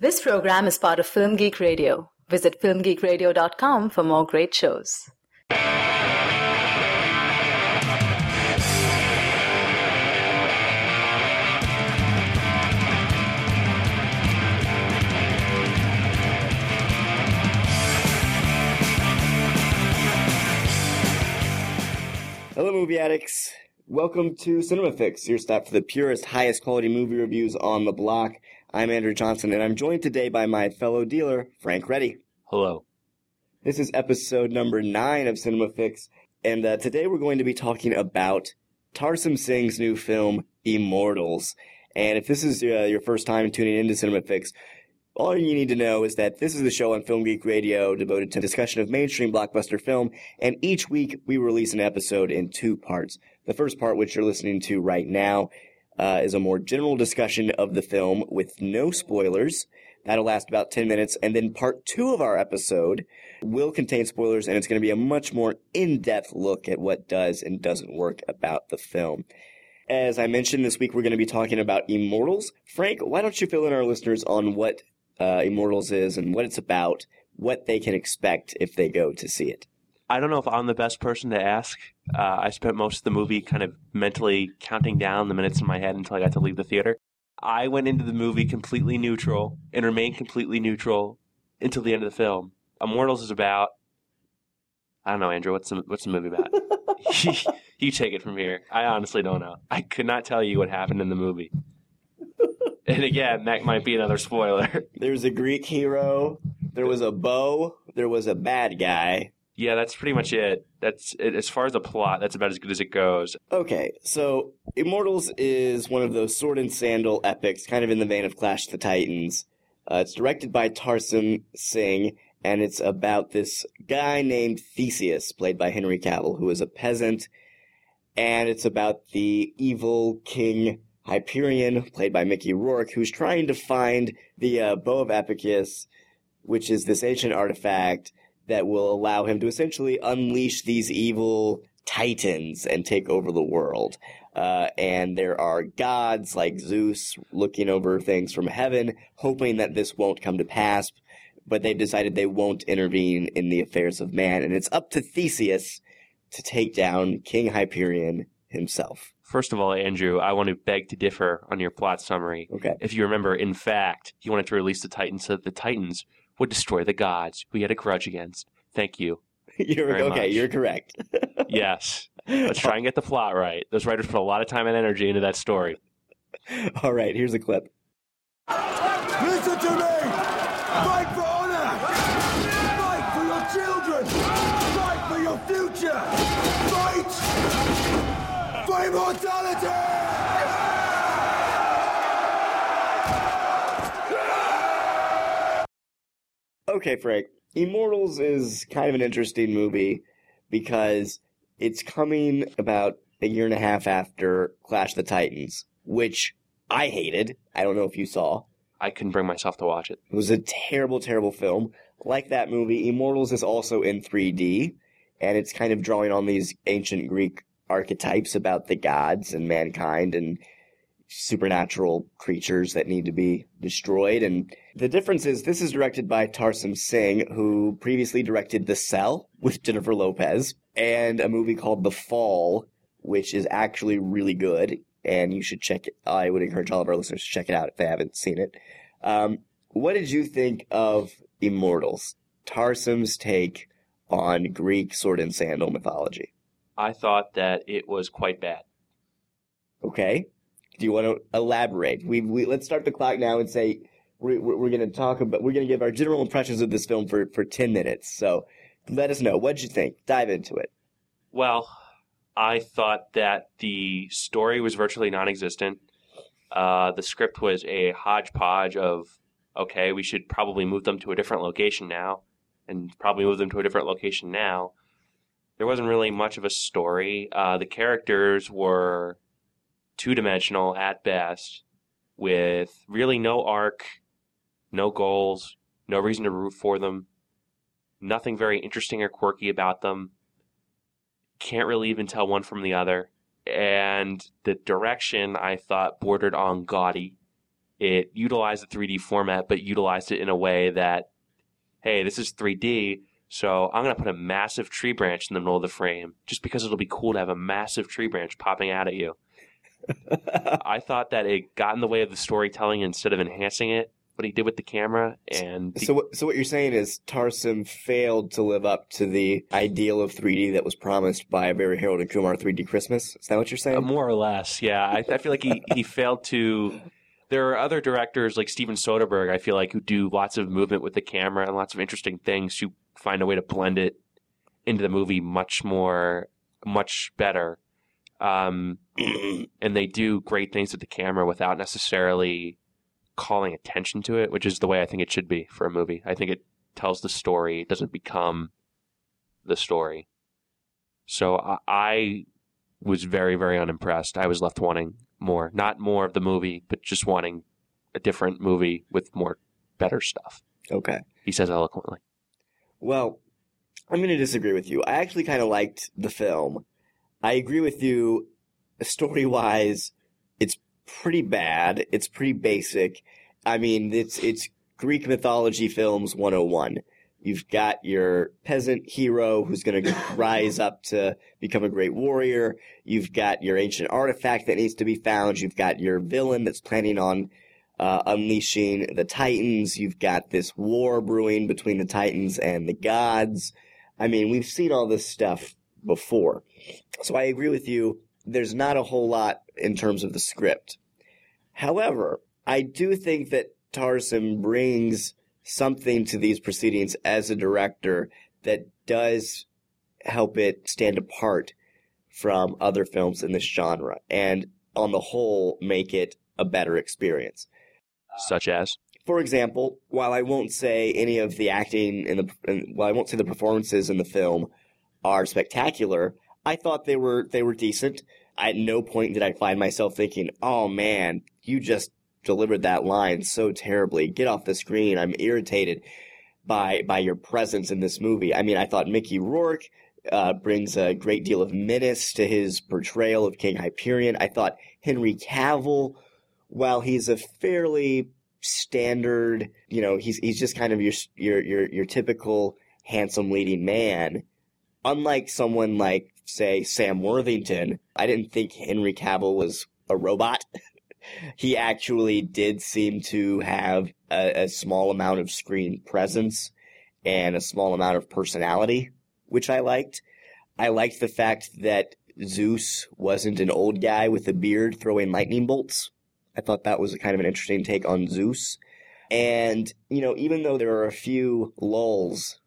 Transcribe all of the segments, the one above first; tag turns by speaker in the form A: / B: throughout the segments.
A: This program is part of Film Geek Radio. Visit filmgeekradio.com for more great shows.
B: Hello, movie addicts. Welcome to Cinema Fix, your stop for the purest, highest quality movie reviews on the block. I'm Andrew Johnson, and I'm joined today by my fellow dealer, Frank Reddy.
C: Hello.
B: This is episode number nine of Cinema Fix, and uh, today we're going to be talking about Tarsem Singh's new film, Immortals. And if this is uh, your first time tuning into Cinema Fix, all you need to know is that this is the show on Film Geek Radio devoted to discussion of mainstream blockbuster film, and each week we release an episode in two parts. The first part, which you're listening to right now, uh, is a more general discussion of the film with no spoilers. That'll last about 10 minutes. And then part two of our episode will contain spoilers, and it's going to be a much more in-depth look at what does and doesn't work about the film. As I mentioned, this week we're going to be talking about Immortals. Frank, why don't you fill in our listeners on what uh, Immortals is and what it's about, what they can expect if they go to see it.
C: I don't know if I'm the best person to ask. Uh, I spent most of the movie kind of mentally counting down the minutes in my head until I got to leave the theater. I went into the movie completely neutral and remained completely neutral until the end of the film. Immortals is about. I don't know, Andrew. What's the what's the movie about? you take it from here. I honestly don't know. I could not tell you what happened in the movie. And again, that might be another spoiler.
B: There's a Greek hero. There was a bow. There was a bad guy.
C: Yeah, that's pretty much it. That's it, as far as the plot. That's about as good as it goes.
B: Okay, so Immortals is one of those sword and sandal epics, kind of in the vein of Clash of the Titans. Uh, it's directed by Tarsem Singh, and it's about this guy named Theseus, played by Henry Cavill, who is a peasant, and it's about the evil king Hyperion, played by Mickey Rourke, who's trying to find the uh, Bow of Epirus, which is this ancient artifact that will allow him to essentially unleash these evil titans and take over the world. Uh, and there are gods like Zeus looking over things from heaven, hoping that this won't come to pass, but they've decided they won't intervene in the affairs of man. And it's up to Theseus to take down King Hyperion himself.
C: First of all, Andrew, I want to beg to differ on your plot summary.
B: Okay.
C: If you remember, in fact, he wanted to release the Titans so that the Titans would destroy the gods we had a grudge against. Thank you.
B: You're
C: Very
B: okay.
C: much.
B: You're correct.
C: Yes. Let's try and get the plot right. Those writers put a lot of time and energy into that story.
B: All right. Here's a clip.
D: Listen to me! Fight for honor! Fight for your children! Fight for your future! Fight for immortality!
B: Okay, Frank. Immortals is kind of an interesting movie because it's coming about a year and a half after Clash of the Titans, which I hated. I don't know if you saw.
C: I couldn't bring myself to watch it.
B: It was a terrible, terrible film. Like that movie, Immortals is also in 3D, and it's kind of drawing on these ancient Greek archetypes about the gods and mankind and supernatural creatures that need to be destroyed. And the difference is this is directed by Tarsem Singh, who previously directed The Cell with Jennifer Lopez and a movie called The Fall, which is actually really good. And you should check it. I would encourage all of our listeners to check it out if they haven't seen it. Um, what did you think of Immortals? Tarsem's take on Greek sword and sandal mythology.
C: I thought that it was quite bad.
B: Okay. Do you want to elaborate? We, we let's start the clock now and say we're, we're, going to talk about we're going to give our general impressions of this film for for ten minutes. So let us know what did you think. Dive into it.
C: Well, I thought that the story was virtually non-existent. Uh, the script was a hodgepodge of, okay, we should probably move them to a different location now, and probably move them to a different location now. There wasn't really much of a story. Uh, the characters were two-dimensional at best, with really no arc, no goals, no reason to root for them, nothing very interesting or quirky about them can't really even tell one from the other. And the direction I thought bordered on gaudy It utilized the 3D format, but utilized it in a way that, hey, this is 3D, so I'm going to put a massive tree branch in the middle of the frame just because it'll be cool to have a massive tree branch popping out at you. I thought that it got in the way of the storytelling instead of enhancing it. What he did with the camera and the,
B: So, what- so what you're saying is Tarsem failed to live up to the ideal of 3D that was promised by Very Harold and Kumar 3D Christmas. Is that what you're saying?
C: Uh, more or less, yeah. I, I feel like he, he failed to. There are other directors like Steven Soderbergh. I feel like who do lots of movement with the camera and lots of interesting things. Who find a way to blend it into the movie much more, much better. Um, and they do great things with the camera without necessarily calling attention to it, which is the way I think it should be for a movie. I think it tells the story. It doesn't become the story. So I, I was very, very unimpressed. I was left wanting more. Not more of the movie, but just wanting a different movie with more better stuff.
B: okay.
C: He says eloquently.
B: Well, I'm going to disagree with you. I actually kind of liked the film. I agree with you. Story wise, it's pretty bad. It's pretty basic. I mean, it's it's Greek mythology films 101. You've got your peasant hero who's going to rise up to become a great warrior. You've got your ancient artifact that needs to be found. You've got your villain that's planning on uh, unleashing the Titans. You've got this war brewing between the Titans and the gods. I mean, we've seen all this stuff before. So I agree with you. There's not a whole lot in terms of the script. However, I do think that Tarsem brings something to these proceedings as a director that does help it stand apart from other films in this genre and on the whole make it a better experience.
C: Such as
B: For example, while I won't say any of the acting in the, in, while I won't say the performances in the film are spectacular, I thought they were they were decent. At no point did I find myself thinking, "Oh man, you just delivered that line so terribly. Get off the screen. I'm irritated by by your presence in this movie." I mean, I thought Mickey Rourke uh, brings a great deal of menace to his portrayal of King Hyperion. I thought Henry Cavill, while he's a fairly standard, you know, he's he's just kind of your your your your typical handsome leading man. Unlike someone like say Sam Worthington, I didn't think Henry Cavill was a robot. he actually did seem to have a, a small amount of screen presence and a small amount of personality, which I liked. I liked the fact that Zeus wasn't an old guy with a beard throwing lightning bolts. I thought that was kind of an interesting take on Zeus. And, you know, even though there are a few lulls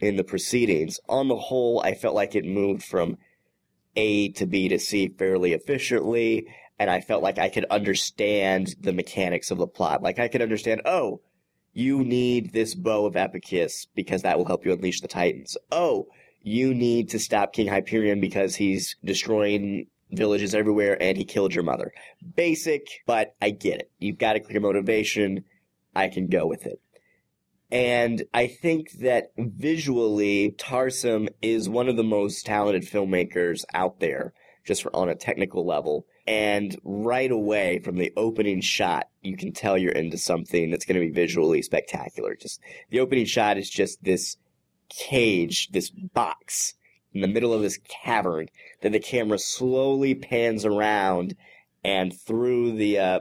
B: in the proceedings, on the whole, I felt like it moved from A to B to C fairly efficiently. And I felt like I could understand the mechanics of the plot. Like I could understand, oh, you need this bow of Epirus because that will help you unleash the Titans. Oh, you need to stop King Hyperion because he's destroying villages everywhere and he killed your mother. Basic, but I get it. You've got a clear motivation. I can go with it. And I think that visually, Tarsem is one of the most talented filmmakers out there, just for, on a technical level. And right away, from the opening shot, you can tell you're into something that's going to be visually spectacular. Just the opening shot is just this cage, this box in the middle of this cavern that the camera slowly pans around and through the uh,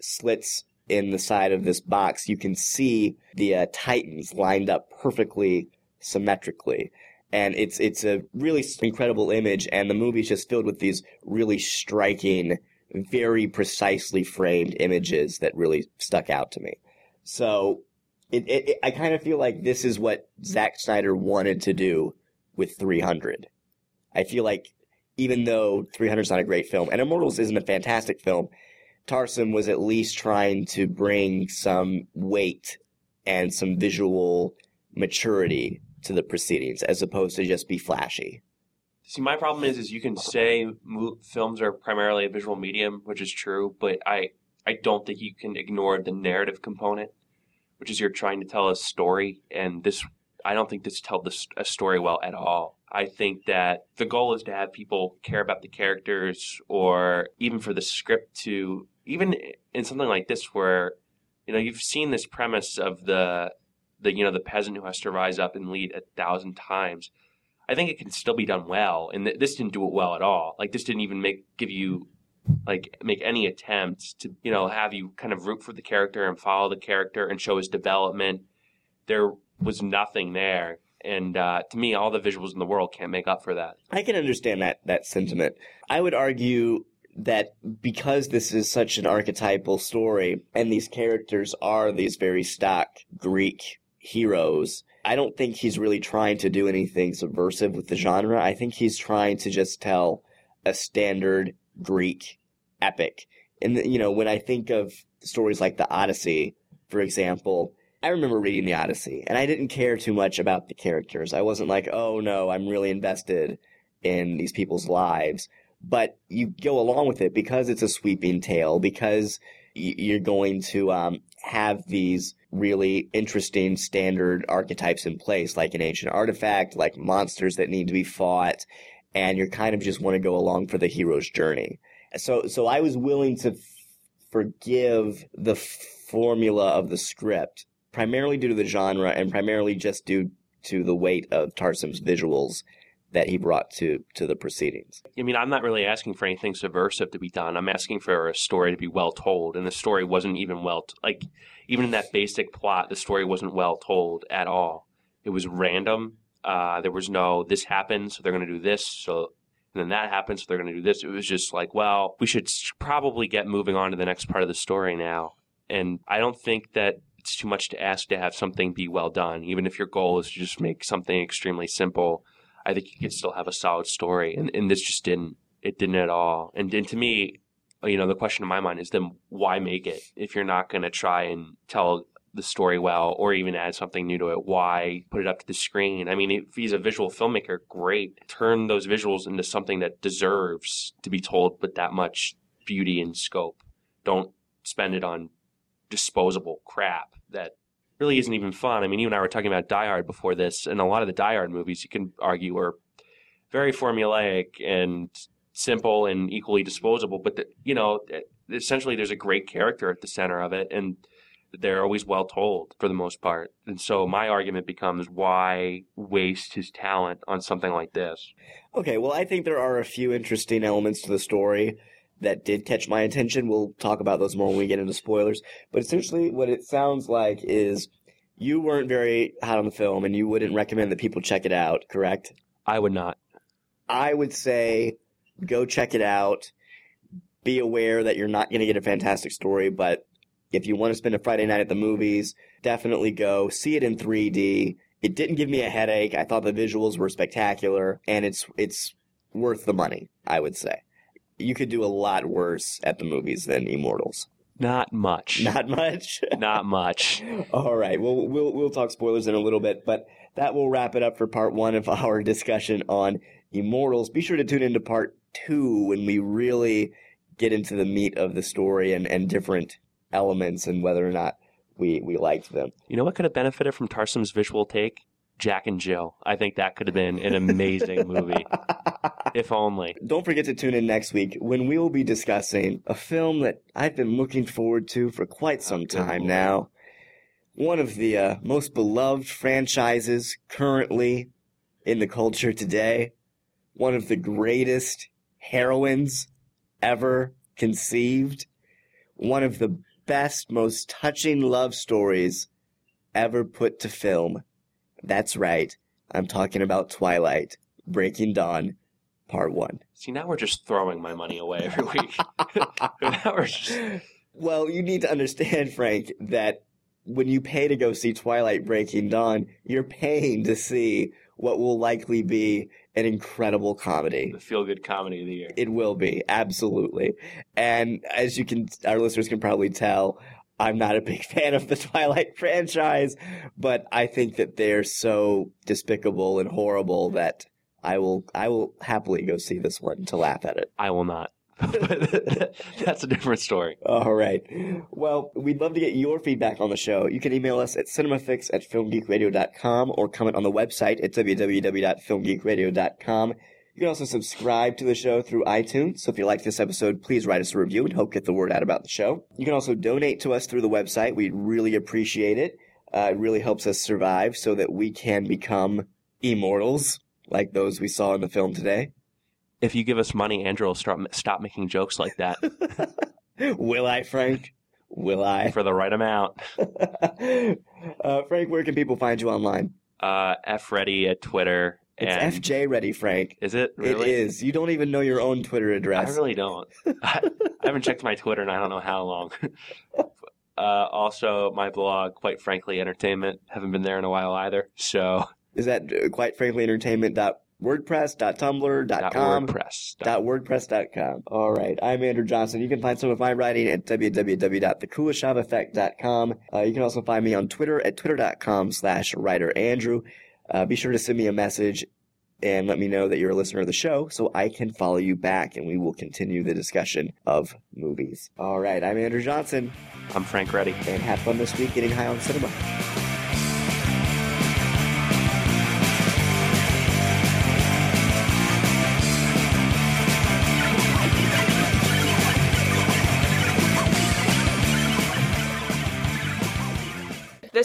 B: slits in the side of this box, you can see the uh, titans lined up perfectly symmetrically. And it's it's a really incredible image, and the movie's just filled with these really striking, very precisely framed images that really stuck out to me. So, it, it, it I kind of feel like this is what Zack Snyder wanted to do with 300. I feel like even though 300 is not a great film, and Immortals isn't a fantastic film, Tarsem was at least trying to bring some weight and some visual maturity to the proceedings as opposed to just be flashy.
C: See, my problem is, is you can say mo- films are primarily a visual medium, which is true, but I, I don't think you can ignore the narrative component, which is you're trying to tell a story, and this, I don't think this tells a story well at all. I think that the goal is to have people care about the characters, or even for the script to, even in something like this where You know, you've seen this premise of the the you know the peasant who has to rise up and lead a thousand times. I think it can still be done well, and th- this didn't do it well at all. Like this didn't even make give you like make any attempts to you know have you kind of root for the character and follow the character and show his development. There was nothing there, and uh, to me, all the visuals in the world can't make up for that.
B: I can understand that that sentiment. I would argue that because this is such an archetypal story and these characters are these very stock Greek heroes, I don't think he's really trying to do anything subversive with the genre. I think he's trying to just tell a standard Greek epic. And you know, when I think of stories like the Odyssey, for example, I remember reading the Odyssey and I didn't care too much about the characters. I wasn't like, "Oh no, I'm really invested in these people's lives." But you go along with it because it's a sweeping tale, because you're going to um, have these really interesting standard archetypes in place, like an ancient artifact, like monsters that need to be fought, and you're kind of just want to go along for the hero's journey. So, so I was willing to f- forgive the formula of the script, primarily due to the genre and primarily just due to the weight of Tarsem's visuals that he brought to to the proceedings.
C: I mean, I'm not really asking for anything subversive to be done. I'm asking for a story to be well told, and the story wasn't even well t- like even in that basic plot, the story wasn't well told at all. It was random. Uh, there was no this happens, so they're going to do this, so and then that happens, so they're going to do this. It was just like, well, we should probably get moving on to the next part of the story now. And I don't think that it's too much to ask to have something be well done, even if your goal is to just make something extremely simple I think you could still have a solid story. And, and this just didn't. It didn't at all. And, and to me, you know, the question in my mind is then why make it if you're not going to try and tell the story well or even add something new to it? Why put it up to the screen? I mean, if he's a visual filmmaker, great. Turn those visuals into something that deserves to be told with that much beauty and scope. Don't spend it on disposable crap that really isn't even fun. I mean, you and I were talking about Die Hard before this, and a lot of the Die Hard movies you can argue are very formulaic and simple and equally disposable. But the, you know, essentially, there's a great character at the center of it, and they're always well told for the most part. And so my argument becomes why waste his talent on something like this?
B: Okay, well, I think there are a few interesting elements to the story that did catch my attention. We'll talk about those more when we get into spoilers. But essentially, what it sounds like is you weren't very hot on the film and you wouldn't recommend that people check it out, correct?
C: I would not.
B: I would say go check it out. Be aware that you're not going to get a fantastic story, but if you want to spend a Friday night at the movies, definitely go see it in 3D. It didn't give me a headache. I thought the visuals were spectacular and it's it's worth the money, I would say you could do a lot worse at the movies than Immortals.
C: Not much.
B: Not much.
C: Not much.
B: All right. Well, we'll we'll talk spoilers in a little bit, but that will wrap it up for part one of our discussion on Immortals. Be sure to tune into part two when we really get into the meat of the story and, and different elements and whether or not we we liked them.
C: You know what could have benefited from Tarsem's visual take? Jack and Jill. I think that could have been an amazing movie. if only.
B: Don't forget to tune in next week when we will be discussing a film that I've been looking forward to for quite some oh, time now. One of the uh, most beloved franchises currently in the culture today. One of the greatest heroines ever conceived. One of the best, most touching love stories ever put to film. That's right. I'm talking about Twilight, Breaking Dawn, Part 1.
C: See, now we're just throwing my money away every week. just...
B: Well, you need to understand, Frank, that when you pay to go see Twilight Breaking Dawn, you're paying to see what will likely be an incredible comedy.
C: The feel good comedy of the year.
B: It will be, absolutely. And as you can, our listeners can probably tell, I'm not a big fan of the Twilight franchise, but I think that they're so despicable and horrible that I will I will happily go see this one to laugh at it.
C: I will not. That's a different story.
B: All right. Well, we'd love to get your feedback on the show. You can email us at cinemafix at filmgeekradio.com or comment on the website at www.filmgeekradio.com. You can also subscribe to the show through iTunes. So if you like this episode, please write us a review and help get the word out about the show. You can also donate to us through the website. We'd really appreciate it. Uh, it really helps us survive so that we can become immortals like those we saw in the film today.
C: If you give us money, Andrew will start, stop making jokes like that
B: Will I, Frank? Will I?
C: for the right amount.
B: uh, Frank, where can people find you online?
C: Uh, F Ready at Twitter.
B: It's
C: and
B: FJ Ready, Frank.
C: Is it really?
B: It is. You don't even know your own Twitter address.
C: I really don't. I, I haven't checked my Twitter and I don't know how long. uh, also, my blog, quite frankly, entertainment. Haven't been there in a while either. So,
B: Is that uh, quite frankly entertainment.wordpress.tumblr.com?
C: dot WordPress.
B: Dot wordpress.com. All right. I'm Andrew Johnson. You can find some of my writing at www.thekuleshov.effect.com. Uh, you can also find me on Twitter at twitter.com slash writer Andrew. Uh, be sure to send me a message and let me know that you're a listener of the show so I can follow you back and we will continue the discussion of movies. All right. I'm Andrew Johnson
C: I'm Frank Reddy.
B: and have fun this week getting high on cinema.